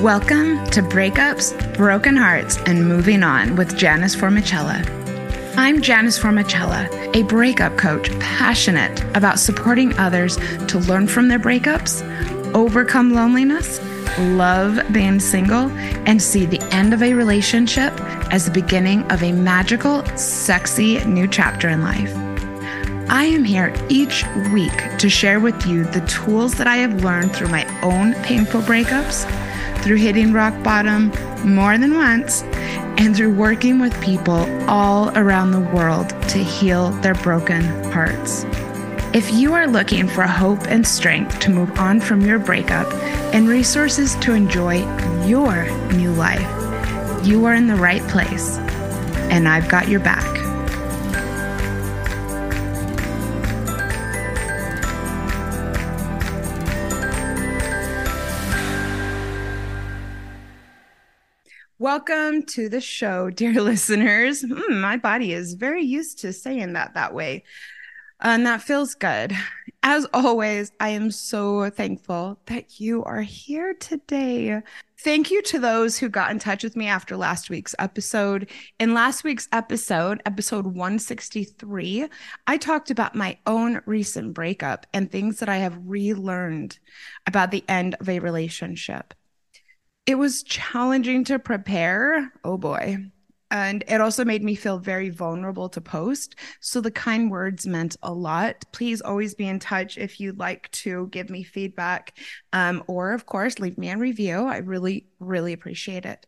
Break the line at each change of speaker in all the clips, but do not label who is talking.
Welcome to Breakups, Broken Hearts, and Moving On with Janice Formichella. I'm Janice Formichella, a breakup coach passionate about supporting others to learn from their breakups, overcome loneliness, love being single, and see the end of a relationship as the beginning of a magical, sexy new chapter in life. I am here each week to share with you the tools that I have learned through my own painful breakups through hitting rock bottom more than once, and through working with people all around the world to heal their broken hearts. If you are looking for hope and strength to move on from your breakup and resources to enjoy your new life, you are in the right place, and I've got your back. Welcome to the show, dear listeners. Mm, my body is very used to saying that that way. And that feels good. As always, I am so thankful that you are here today. Thank you to those who got in touch with me after last week's episode. In last week's episode, episode 163, I talked about my own recent breakup and things that I have relearned about the end of a relationship. It was challenging to prepare. Oh boy. And it also made me feel very vulnerable to post. So the kind words meant a lot. Please always be in touch if you'd like to give me feedback um, or, of course, leave me a review. I really, really appreciate it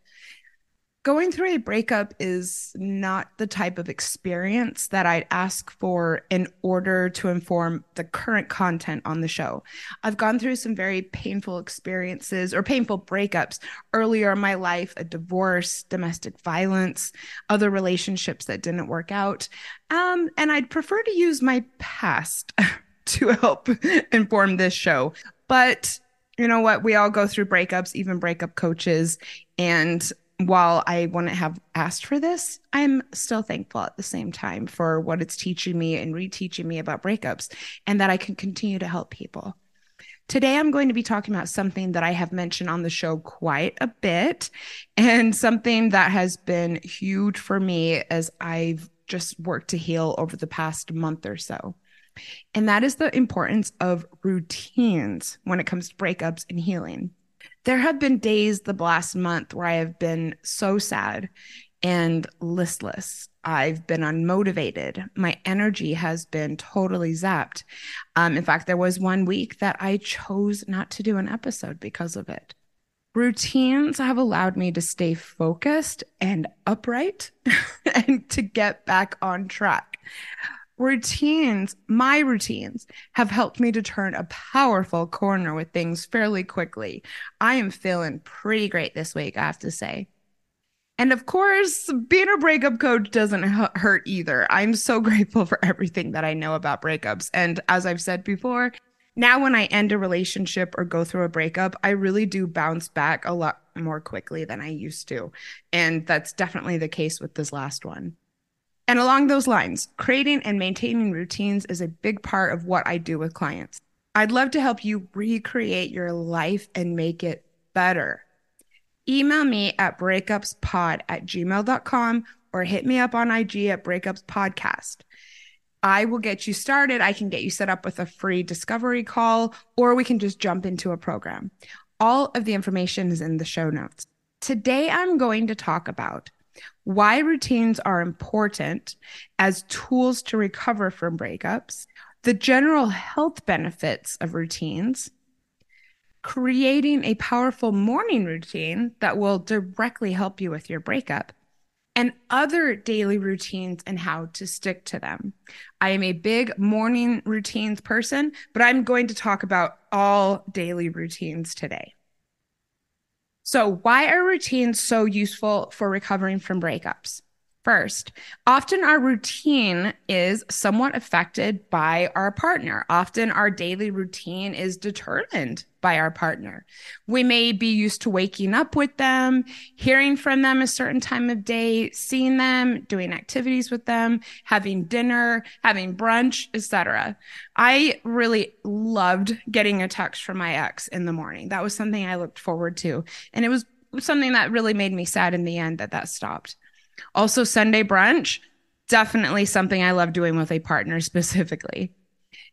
going through a breakup is not the type of experience that I'd ask for in order to inform the current content on the show. I've gone through some very painful experiences or painful breakups earlier in my life a divorce, domestic violence, other relationships that didn't work out. Um, and I'd prefer to use my past to help inform this show. But you know what? We all go through breakups, even breakup coaches. And while I wouldn't have asked for this, I'm still thankful at the same time for what it's teaching me and reteaching me about breakups and that I can continue to help people. Today, I'm going to be talking about something that I have mentioned on the show quite a bit and something that has been huge for me as I've just worked to heal over the past month or so. And that is the importance of routines when it comes to breakups and healing there have been days the last month where I have been so sad and listless. I've been unmotivated. My energy has been totally zapped. Um, in fact, there was one week that I chose not to do an episode because of it. Routines have allowed me to stay focused and upright and to get back on track routines, my routines have helped me to turn a powerful corner with things fairly quickly. I am feeling pretty great this week, I have to say. And of course, being a breakup coach doesn't hurt either. I'm so grateful for everything that I know about breakups. And as I've said before, now when I end a relationship or go through a breakup, I really do bounce back a lot more quickly than I used to. And that's definitely the case with this last one. And along those lines, creating and maintaining routines is a big part of what I do with clients. I'd love to help you recreate your life and make it better. Email me at breakupspod at gmail.com or hit me up on IG at breakupspodcast. I will get you started. I can get you set up with a free discovery call, or we can just jump into a program. All of the information is in the show notes. Today, I'm going to talk about why routines are important as tools to recover from breakups, the general health benefits of routines, creating a powerful morning routine that will directly help you with your breakup, and other daily routines and how to stick to them. I am a big morning routines person, but I'm going to talk about all daily routines today. So, why are routines so useful for recovering from breakups? First, often our routine is somewhat affected by our partner. Often our daily routine is determined by our partner. We may be used to waking up with them, hearing from them a certain time of day, seeing them, doing activities with them, having dinner, having brunch, etc. I really loved getting a text from my ex in the morning. That was something I looked forward to, and it was something that really made me sad in the end that that stopped. Also, Sunday brunch, definitely something I love doing with a partner specifically.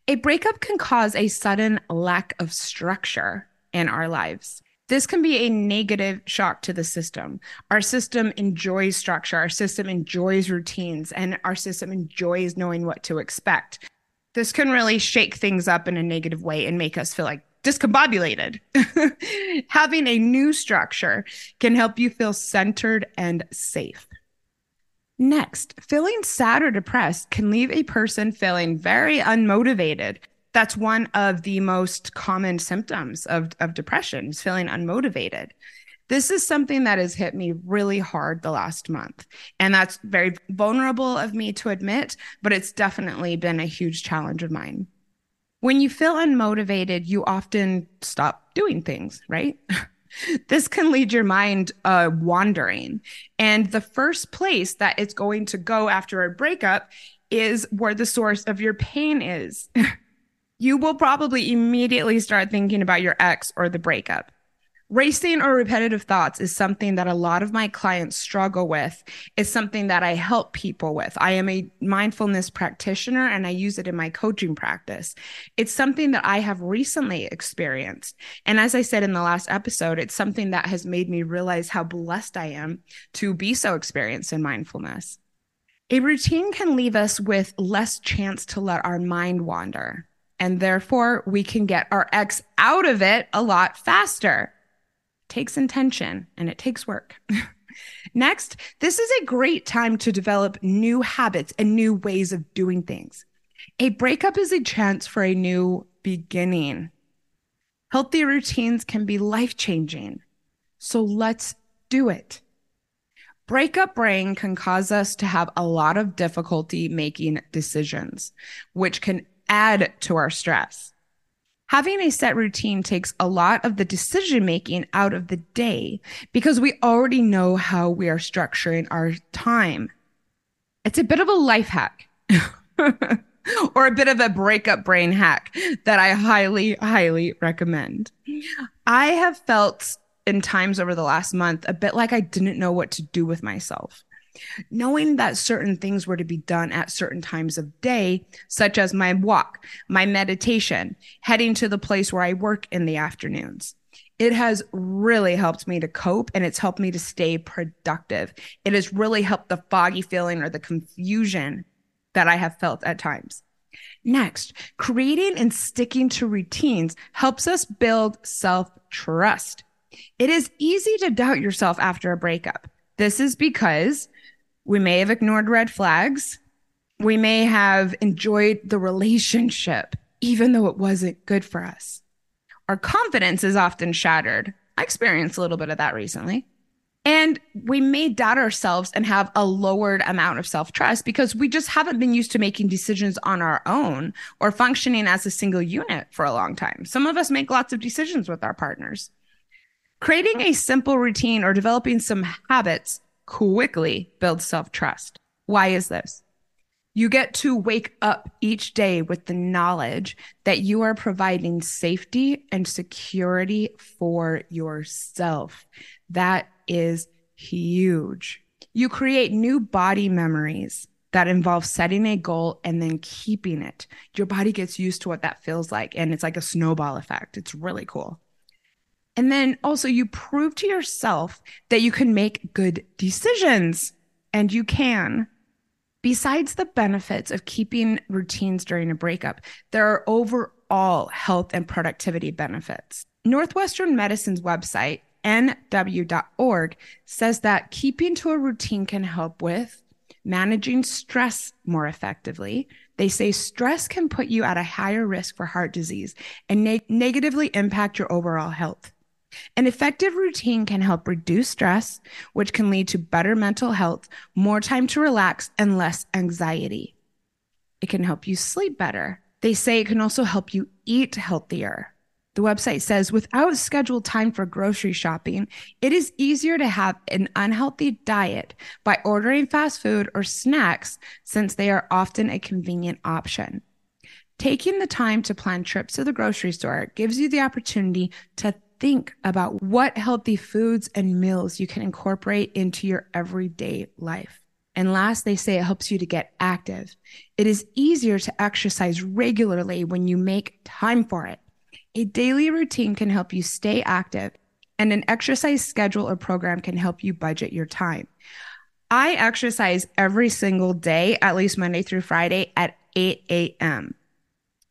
A breakup can cause a sudden lack of structure in our lives. This can be a negative shock to the system. Our system enjoys structure, our system enjoys routines, and our system enjoys knowing what to expect. This can really shake things up in a negative way and make us feel like discombobulated. Having a new structure can help you feel centered and safe. Next, feeling sad or depressed can leave a person feeling very unmotivated. That's one of the most common symptoms of, of depression, is feeling unmotivated. This is something that has hit me really hard the last month. And that's very vulnerable of me to admit, but it's definitely been a huge challenge of mine. When you feel unmotivated, you often stop doing things, right? this can lead your mind uh, wandering. And the first place that it's going to go after a breakup is where the source of your pain is. you will probably immediately start thinking about your ex or the breakup. Racing or repetitive thoughts is something that a lot of my clients struggle with. It's something that I help people with. I am a mindfulness practitioner and I use it in my coaching practice. It's something that I have recently experienced. And as I said in the last episode, it's something that has made me realize how blessed I am to be so experienced in mindfulness. A routine can leave us with less chance to let our mind wander. And therefore, we can get our ex out of it a lot faster takes intention and it takes work. Next, this is a great time to develop new habits and new ways of doing things. A breakup is a chance for a new beginning. Healthy routines can be life changing. So let's do it. Breakup brain can cause us to have a lot of difficulty making decisions, which can add to our stress. Having a set routine takes a lot of the decision making out of the day because we already know how we are structuring our time. It's a bit of a life hack or a bit of a breakup brain hack that I highly, highly recommend. I have felt in times over the last month a bit like I didn't know what to do with myself knowing that certain things were to be done at certain times of day, such as my walk, my meditation, heading to the place where I work in the afternoons. It has really helped me to cope and it's helped me to stay productive. It has really helped the foggy feeling or the confusion that I have felt at times. Next, creating and sticking to routines helps us build self trust. It is easy to doubt yourself after a breakup. This is because we may have ignored red flags. We may have enjoyed the relationship, even though it wasn't good for us. Our confidence is often shattered. I experienced a little bit of that recently. And we may doubt ourselves and have a lowered amount of self trust because we just haven't been used to making decisions on our own or functioning as a single unit for a long time. Some of us make lots of decisions with our partners. Creating a simple routine or developing some habits quickly builds self trust. Why is this? You get to wake up each day with the knowledge that you are providing safety and security for yourself. That is huge. You create new body memories that involve setting a goal and then keeping it. Your body gets used to what that feels like, and it's like a snowball effect. It's really cool. And then also, you prove to yourself that you can make good decisions, and you can. Besides the benefits of keeping routines during a breakup, there are overall health and productivity benefits. Northwestern Medicine's website, nw.org, says that keeping to a routine can help with managing stress more effectively. They say stress can put you at a higher risk for heart disease and ne- negatively impact your overall health An effective routine can help reduce stress, which can lead to better mental health, more time to relax, and less anxiety. It can help you sleep better. They say it can also help you eat healthier. The website says without scheduled time for grocery shopping, it is easier to have an unhealthy diet by ordering fast food or snacks since they are often a convenient option. Taking the time to plan trips to the grocery store gives you the opportunity to think about what healthy foods and meals you can incorporate into your everyday life. And last, they say it helps you to get active. It is easier to exercise regularly when you make time for it. A daily routine can help you stay active, and an exercise schedule or program can help you budget your time. I exercise every single day, at least Monday through Friday at 8 a.m.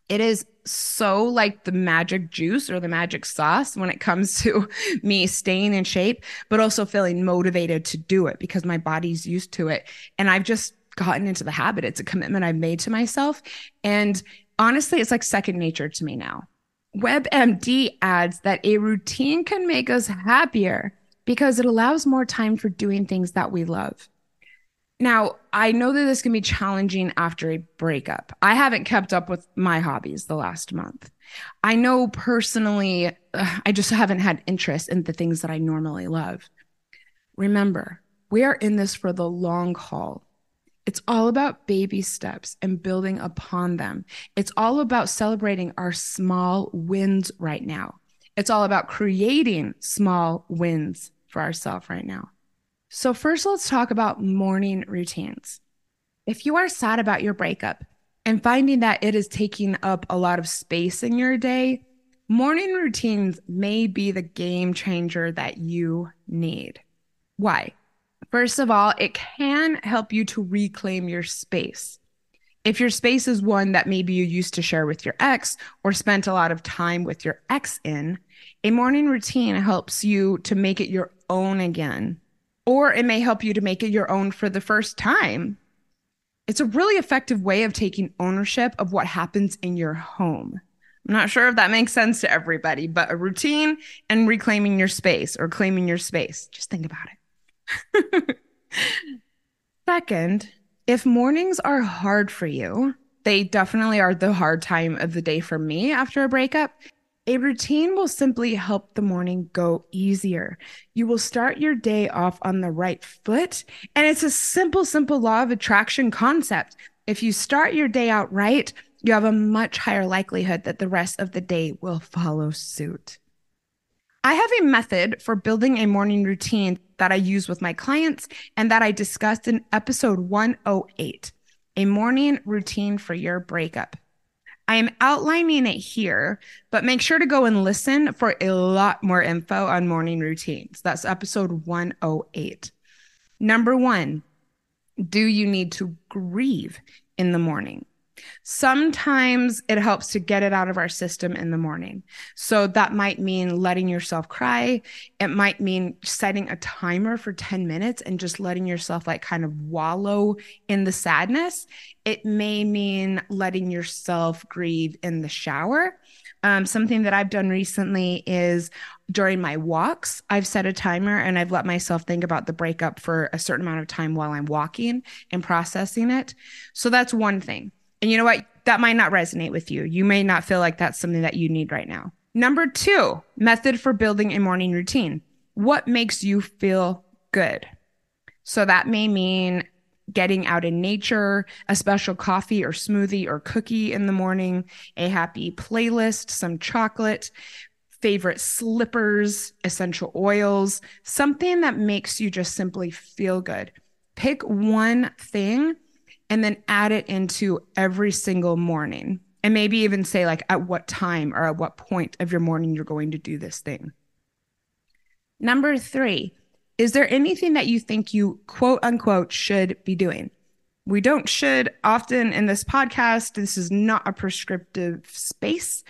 It is so like the magic juice or the magic sauce when it comes to me staying in shape, but also feeling motivated to do it because my body's used to it. And I've just gotten into the habit. It's a commitment I've made to myself. And honestly, it's like second nature to me now. WebMD adds that a routine can make us happier because it allows more time for doing things that we love. Now, I know that this can be challenging after a breakup. I haven't kept up with my hobbies the last month. I know personally, I just haven't had interest in the things that I normally love. Remember, we are in this for the long haul. It's all about baby steps and building upon them. It's all about celebrating our small wins right now. It's all about creating small wins for ourselves right now. So, first, let's talk about morning routines. If you are sad about your breakup and finding that it is taking up a lot of space in your day, morning routines may be the game changer that you need. Why? First of all, it can help you to reclaim your space. If your space is one that maybe you used to share with your ex or spent a lot of time with your ex in, a morning routine helps you to make it your own again or it may help you to make it your own for the first time. It's a really effective way of taking ownership of what happens in your home. I'm not sure if that makes sense to everybody, but a routine and reclaiming your space or claiming your space. Just think about it. Second, if mornings are hard for you, they definitely are the hard time of the day for me after a breakup. A routine will simply help the morning go easier. You will start your day off on the right foot. And it's a simple, simple law of attraction concept. If you start your day out right, you have a much higher likelihood that the rest of the day will follow suit. I have a method for building a morning routine that I use with my clients and that I discussed in episode 108 a morning routine for your breakup. I am outlining it here, but make sure to go and listen for a lot more info on morning routines. That's episode 108. Number one, do you need to grieve in the morning? Sometimes it helps to get it out of our system in the morning. So that might mean letting yourself cry. It might mean setting a timer for 10 minutes and just letting yourself like kind of wallow in the sadness. It may mean letting yourself grieve in the shower. Um, something that I've done recently is during my walks, I've set a timer and I've let myself think about the breakup for a certain amount of time while I'm walking and processing it. So that's one thing. And you know what? That might not resonate with you. You may not feel like that's something that you need right now. Number two, method for building a morning routine. What makes you feel good? So that may mean getting out in nature, a special coffee or smoothie or cookie in the morning, a happy playlist, some chocolate, favorite slippers, essential oils, something that makes you just simply feel good. Pick one thing and then add it into every single morning. And maybe even say, like, at what time or at what point of your morning you're going to do this thing. Number three, is there anything that you think you quote unquote should be doing? We don't should often in this podcast. This is not a prescriptive space,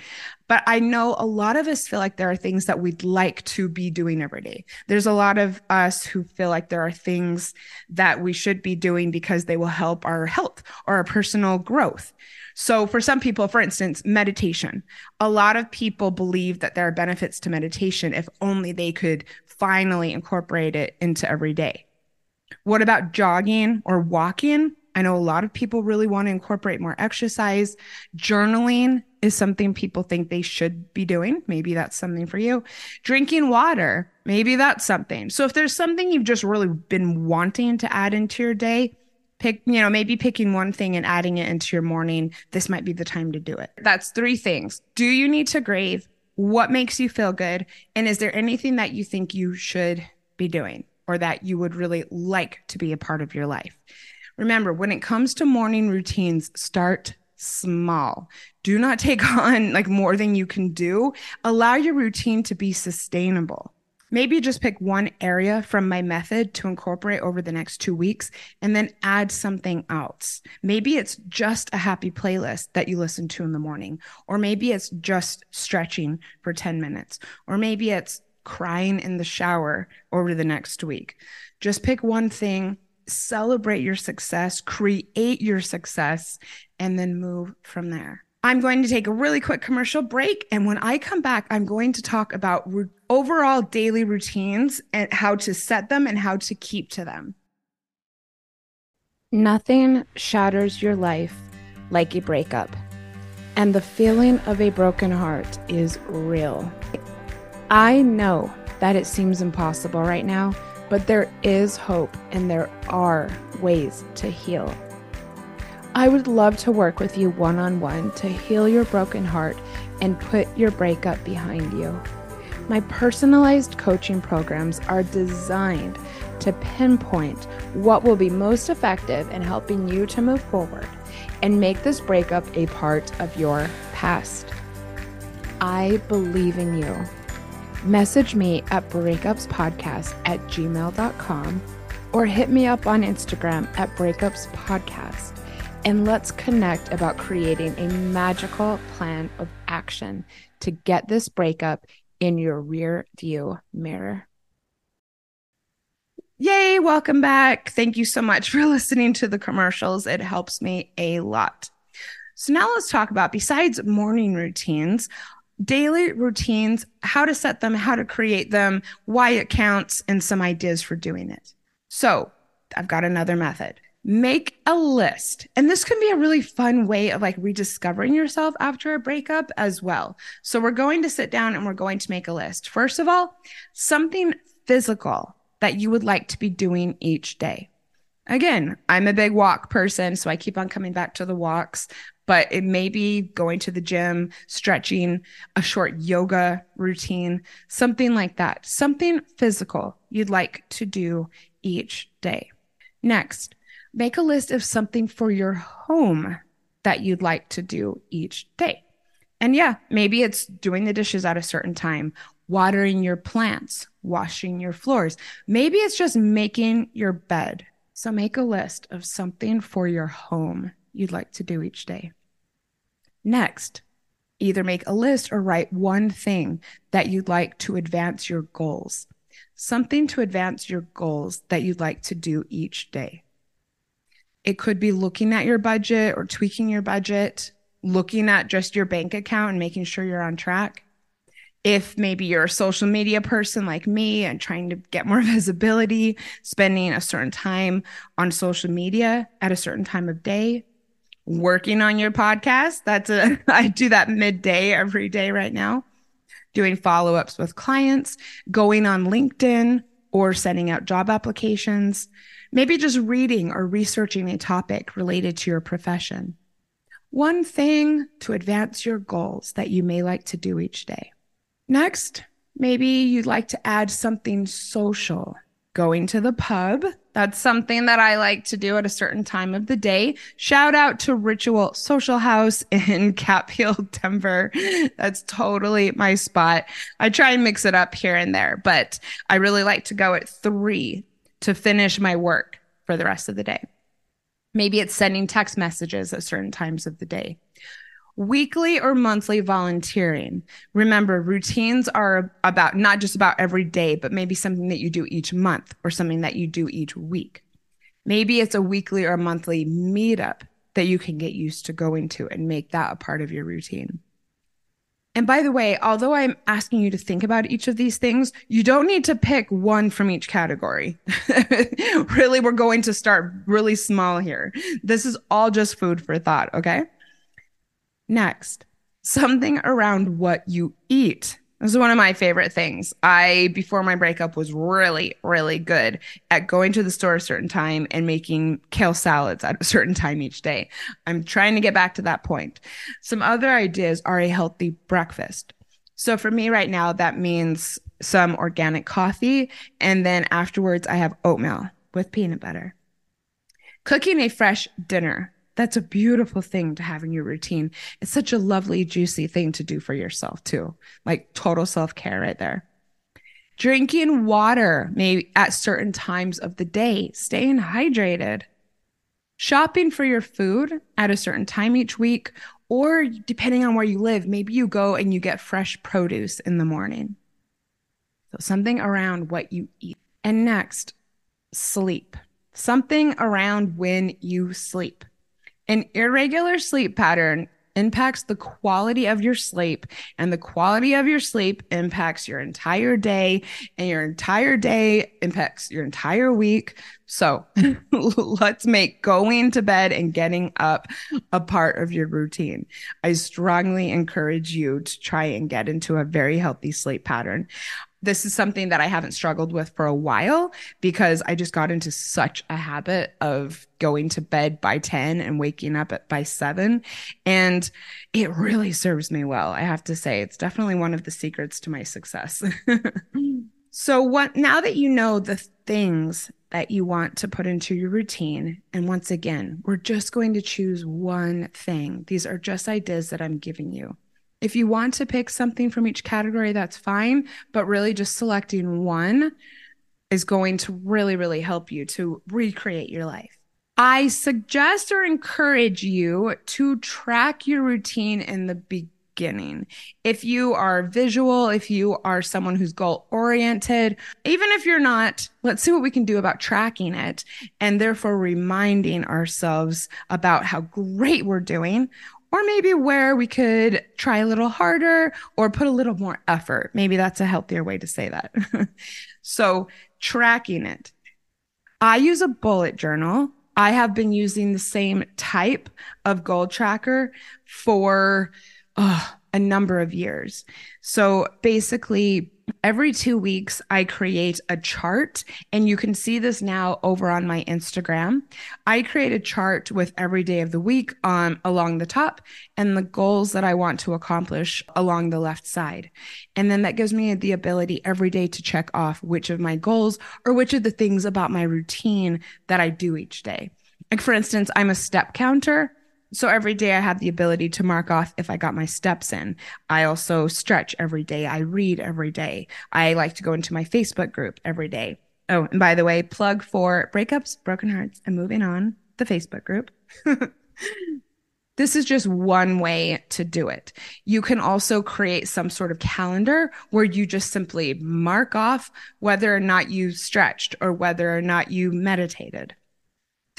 but I know a lot of us feel like there are things that we'd like to be doing every day. There's a lot of us who feel like there are things that we should be doing because they will help our health or our personal growth. So, for some people, for instance, meditation, a lot of people believe that there are benefits to meditation if only they could finally incorporate it into every day. What about jogging or walking? I know a lot of people really want to incorporate more exercise. Journaling is something people think they should be doing. Maybe that's something for you. Drinking water, maybe that's something. So if there's something you've just really been wanting to add into your day, pick, you know, maybe picking one thing and adding it into your morning. This might be the time to do it. That's three things. Do you need to grieve? What makes you feel good? And is there anything that you think you should be doing or that you would really like to be a part of your life? Remember, when it comes to morning routines, start small. Do not take on like more than you can do. Allow your routine to be sustainable. Maybe just pick one area from my method to incorporate over the next two weeks and then add something else. Maybe it's just a happy playlist that you listen to in the morning, or maybe it's just stretching for 10 minutes, or maybe it's crying in the shower over the next week. Just pick one thing celebrate your success, create your success, and then move from there. I'm going to take a really quick commercial break. And when I come back, I'm going to talk about overall daily routines and how to set them and how to keep to them. Nothing shatters your life like a breakup. And the feeling of a broken heart is real. I know that it seems impossible right now but there is hope and there are ways to heal. I would love to work with you one on one to heal your broken heart and put your breakup behind you. My personalized coaching programs are designed to pinpoint what will be most effective in helping you to move forward and make this breakup a part of your past. I believe in you message me at breakupspodcast at gmail.com or hit me up on Instagram at breakupspodcast and let's connect about creating a magical plan of action to get this breakup in your rear view mirror. Yay, welcome back. Thank you so much for listening to the commercials. It helps me a lot. So, now let's talk about besides morning routines, daily routines, how to set them, how to create them, why it counts, and some ideas for doing it. So I've got another method. Make a list. And this can be a really fun way of like rediscovering yourself after a breakup as well. So we're going to sit down and we're going to make a list. First of all, something physical that you would like to be doing each day. Again, I'm a big walk person, so I keep on coming back to the walks but it may be going to the gym, stretching, a short yoga routine, something like that, something physical you'd like to do each day. Next, make a list of something for your home that you'd like to do each day. And yeah, maybe it's doing the dishes at a certain time, watering your plants, washing your floors. Maybe it's just making your bed. So make a list of something for your home you'd like to do each day. Next, either make a list or write one thing that you'd like to advance your goals, something to advance your goals that you'd like to do each day. It could be looking at your budget or tweaking your budget, looking at just your bank account and making sure you're on track. If maybe you're a social media person like me and trying to get more visibility, spending a certain time on social media at a certain time of day, working on your podcast. That's a, I do that midday every day right now, doing follow ups with clients, going on LinkedIn or sending out job applications, maybe just reading or researching a topic related to your profession. One thing to advance your goals that you may like to do each day. Next, maybe you'd like to add something social going to the pub. That's something that I like to do at a certain time of the day. Shout out to Ritual Social House in Cap Hill, Denver. That's totally my spot. I try and mix it up here and there, but I really like to go at three to finish my work for the rest of the day. Maybe it's sending text messages at certain times of the day. Weekly or monthly volunteering. Remember, routines are about not just about every day, but maybe something that you do each month or something that you do each week. Maybe it's a weekly or monthly meetup that you can get used to going to and make that a part of your routine. And by the way, although I'm asking you to think about each of these things, you don't need to pick one from each category. really, we're going to start really small here. This is all just food for thought, okay? Next, something around what you eat. This is one of my favorite things. I, before my breakup, was really, really good at going to the store a certain time and making kale salads at a certain time each day. I'm trying to get back to that point. Some other ideas are a healthy breakfast. So for me right now, that means some organic coffee. And then afterwards, I have oatmeal with peanut butter. Cooking a fresh dinner. That's a beautiful thing to have in your routine. It's such a lovely, juicy thing to do for yourself, too. Like total self care right there. Drinking water, maybe at certain times of the day, staying hydrated. Shopping for your food at a certain time each week, or depending on where you live, maybe you go and you get fresh produce in the morning. So, something around what you eat. And next, sleep. Something around when you sleep. An irregular sleep pattern impacts the quality of your sleep, and the quality of your sleep impacts your entire day, and your entire day impacts your entire week. So let's make going to bed and getting up a part of your routine. I strongly encourage you to try and get into a very healthy sleep pattern this is something that I haven't struggled with for a while because I just got into such a habit of going to bed by 10 and waking up at by 7 and it really serves me well. I have to say it's definitely one of the secrets to my success. so what now that you know the things that you want to put into your routine and once again, we're just going to choose one thing. These are just ideas that I'm giving you. If you want to pick something from each category, that's fine. But really, just selecting one is going to really, really help you to recreate your life. I suggest or encourage you to track your routine in the beginning. If you are visual, if you are someone who's goal oriented, even if you're not, let's see what we can do about tracking it and therefore reminding ourselves about how great we're doing or maybe where we could try a little harder or put a little more effort. Maybe that's a healthier way to say that. so, tracking it. I use a bullet journal. I have been using the same type of goal tracker for a number of years. So, basically, every two weeks, I create a chart, and you can see this now over on my Instagram. I create a chart with every day of the week on along the top and the goals that I want to accomplish along the left side. And then that gives me the ability every day to check off which of my goals or which of the things about my routine that I do each day. Like, for instance, I'm a step counter. So every day I have the ability to mark off if I got my steps in. I also stretch every day. I read every day. I like to go into my Facebook group every day. Oh, and by the way, plug for breakups, broken hearts, and moving on, the Facebook group. this is just one way to do it. You can also create some sort of calendar where you just simply mark off whether or not you stretched or whether or not you meditated.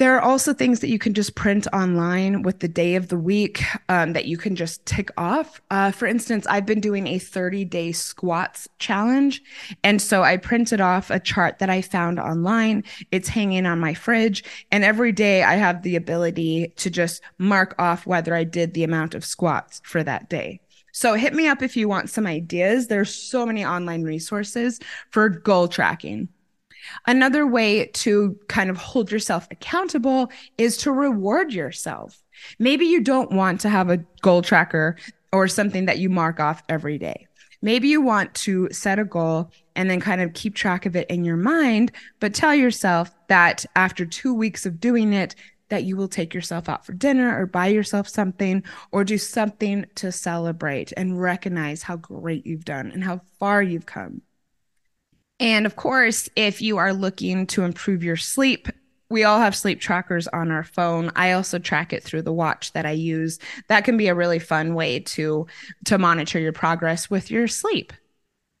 There are also things that you can just print online with the day of the week um, that you can just tick off. Uh, for instance, I've been doing a 30 day squats challenge. And so I printed off a chart that I found online. It's hanging on my fridge. And every day I have the ability to just mark off whether I did the amount of squats for that day. So hit me up if you want some ideas. There's so many online resources for goal tracking. Another way to kind of hold yourself accountable is to reward yourself. Maybe you don't want to have a goal tracker or something that you mark off every day. Maybe you want to set a goal and then kind of keep track of it in your mind, but tell yourself that after two weeks of doing it, that you will take yourself out for dinner or buy yourself something or do something to celebrate and recognize how great you've done and how far you've come. And of course, if you are looking to improve your sleep, we all have sleep trackers on our phone. I also track it through the watch that I use. That can be a really fun way to to monitor your progress with your sleep.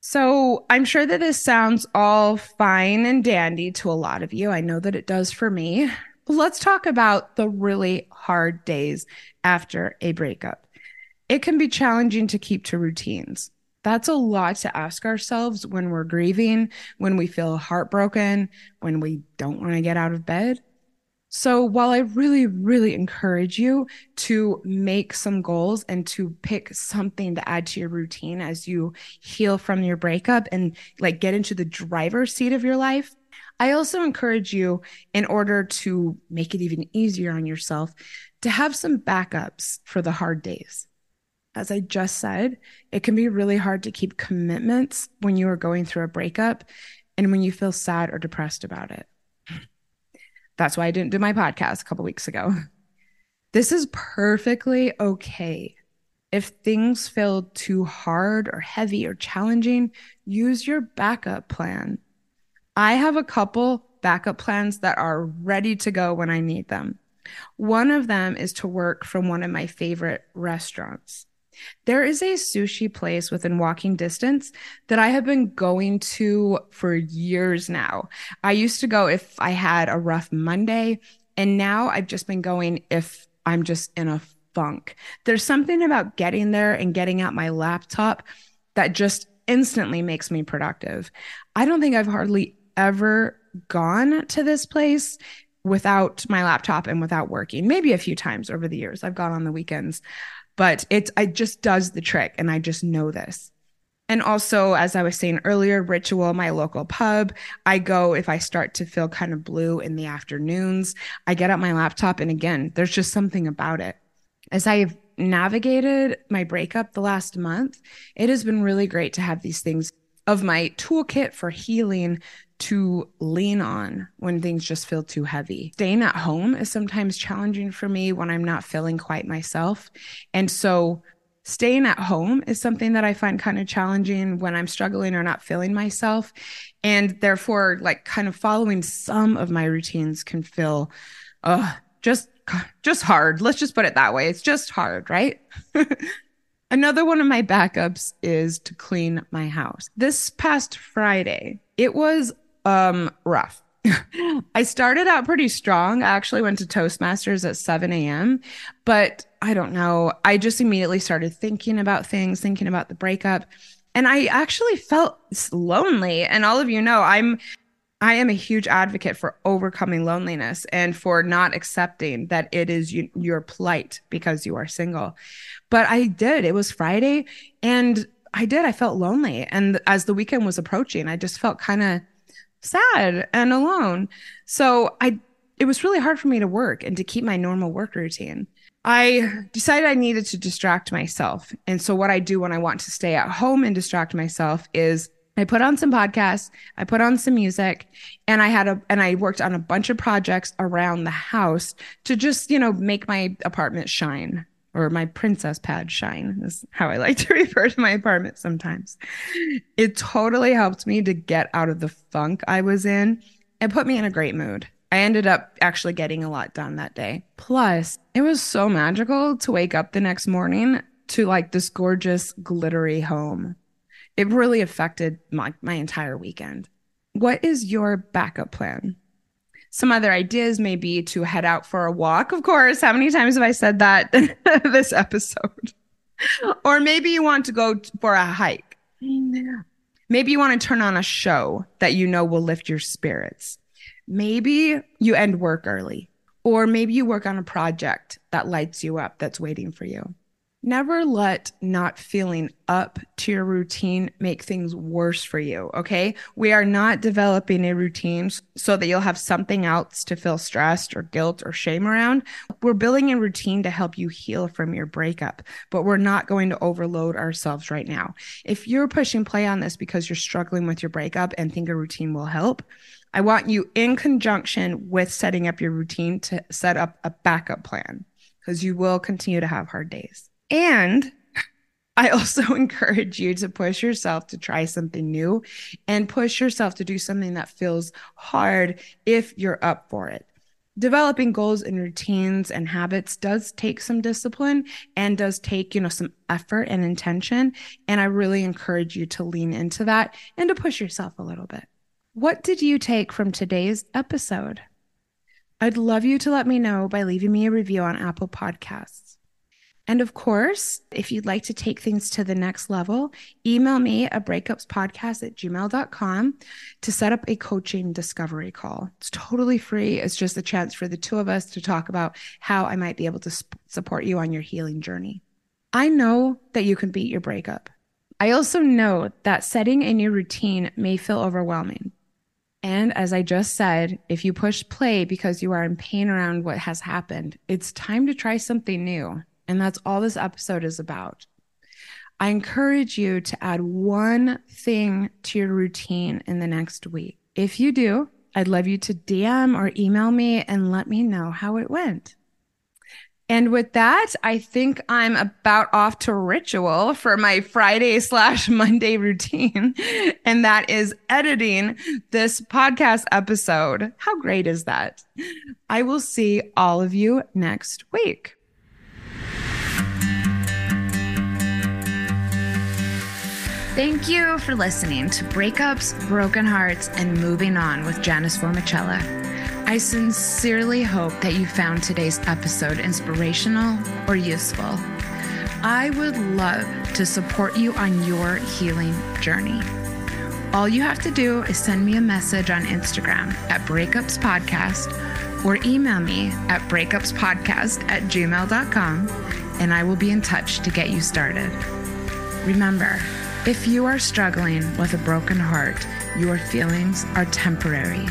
So, I'm sure that this sounds all fine and dandy to a lot of you. I know that it does for me. let's talk about the really hard days after a breakup. It can be challenging to keep to routines. That's a lot to ask ourselves when we're grieving, when we feel heartbroken, when we don't want to get out of bed. So, while I really, really encourage you to make some goals and to pick something to add to your routine as you heal from your breakup and like get into the driver's seat of your life, I also encourage you, in order to make it even easier on yourself, to have some backups for the hard days as I just said, it can be really hard to keep commitments when you are going through a breakup and when you feel sad or depressed about it. That's why I didn't do my podcast a couple weeks ago. This is perfectly okay. If things feel too hard or heavy or challenging, use your backup plan. I have a couple backup plans that are ready to go when I need them. One of them is to work from one of my favorite restaurants. There is a sushi place within walking distance that I have been going to for years now. I used to go if I had a rough Monday, and now I've just been going if I'm just in a funk. There's something about getting there and getting out my laptop that just instantly makes me productive. I don't think I've hardly ever gone to this place without my laptop and without working. Maybe a few times over the years. I've gone on the weekends but it's it just does the trick and i just know this. And also as i was saying earlier ritual my local pub i go if i start to feel kind of blue in the afternoons i get out my laptop and again there's just something about it. As i've navigated my breakup the last month it has been really great to have these things of my toolkit for healing to lean on when things just feel too heavy. Staying at home is sometimes challenging for me when I'm not feeling quite myself. And so staying at home is something that I find kind of challenging when I'm struggling or not feeling myself. And therefore, like kind of following some of my routines can feel uh just just hard. Let's just put it that way. It's just hard, right? Another one of my backups is to clean my house. This past Friday, it was um, rough. I started out pretty strong. I actually went to Toastmasters at 7 a.m., but I don't know. I just immediately started thinking about things, thinking about the breakup. And I actually felt lonely. And all of you know, I'm I am a huge advocate for overcoming loneliness and for not accepting that it is you, your plight because you are single. But I did. It was Friday and I did. I felt lonely. And as the weekend was approaching, I just felt kind of sad and alone. So I it was really hard for me to work and to keep my normal work routine. I decided I needed to distract myself. And so what I do when I want to stay at home and distract myself is I put on some podcasts, I put on some music, and I had a and I worked on a bunch of projects around the house to just, you know, make my apartment shine or my princess pad shine is how I like to refer to my apartment sometimes. It totally helped me to get out of the funk I was in and put me in a great mood. I ended up actually getting a lot done that day. Plus, it was so magical to wake up the next morning to like this gorgeous, glittery home. It really affected my, my entire weekend. What is your backup plan? Some other ideas may be to head out for a walk. Of course, how many times have I said that this episode? or maybe you want to go for a hike. Maybe you want to turn on a show that you know will lift your spirits. Maybe you end work early, or maybe you work on a project that lights you up that's waiting for you. Never let not feeling up to your routine make things worse for you. Okay. We are not developing a routine so that you'll have something else to feel stressed or guilt or shame around. We're building a routine to help you heal from your breakup, but we're not going to overload ourselves right now. If you're pushing play on this because you're struggling with your breakup and think a routine will help, I want you in conjunction with setting up your routine to set up a backup plan because you will continue to have hard days. And I also encourage you to push yourself to try something new and push yourself to do something that feels hard if you're up for it. developing goals and routines and habits does take some discipline and does take, you know, some effort and intention. And I really encourage you to lean into that and to push yourself a little bit. What did you take from today's episode? I'd love you to let me know by leaving me a review on Apple Podcasts. And of course, if you'd like to take things to the next level, email me at breakupspodcast at gmail.com to set up a coaching discovery call. It's totally free. It's just a chance for the two of us to talk about how I might be able to sp- support you on your healing journey. I know that you can beat your breakup. I also know that setting a new routine may feel overwhelming. And as I just said, if you push play because you are in pain around what has happened, it's time to try something new. And that's all this episode is about. I encourage you to add one thing to your routine in the next week. If you do, I'd love you to DM or email me and let me know how it went. And with that, I think I'm about off to ritual for my Friday slash Monday routine. And that is editing this podcast episode. How great is that? I will see all of you next week. Thank you for listening to Breakups, Broken Hearts, and Moving On with Janice Formichella. I sincerely hope that you found today's episode inspirational or useful. I would love to support you on your healing journey. All you have to do is send me a message on Instagram at Breakups Podcast or email me at breakupspodcast at gmail.com and I will be in touch to get you started. Remember, if you are struggling with a broken heart, your feelings are temporary.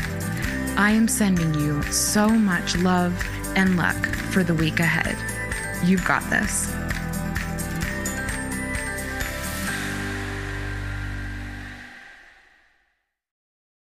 I am sending you so much love and luck for the week ahead. You've got this.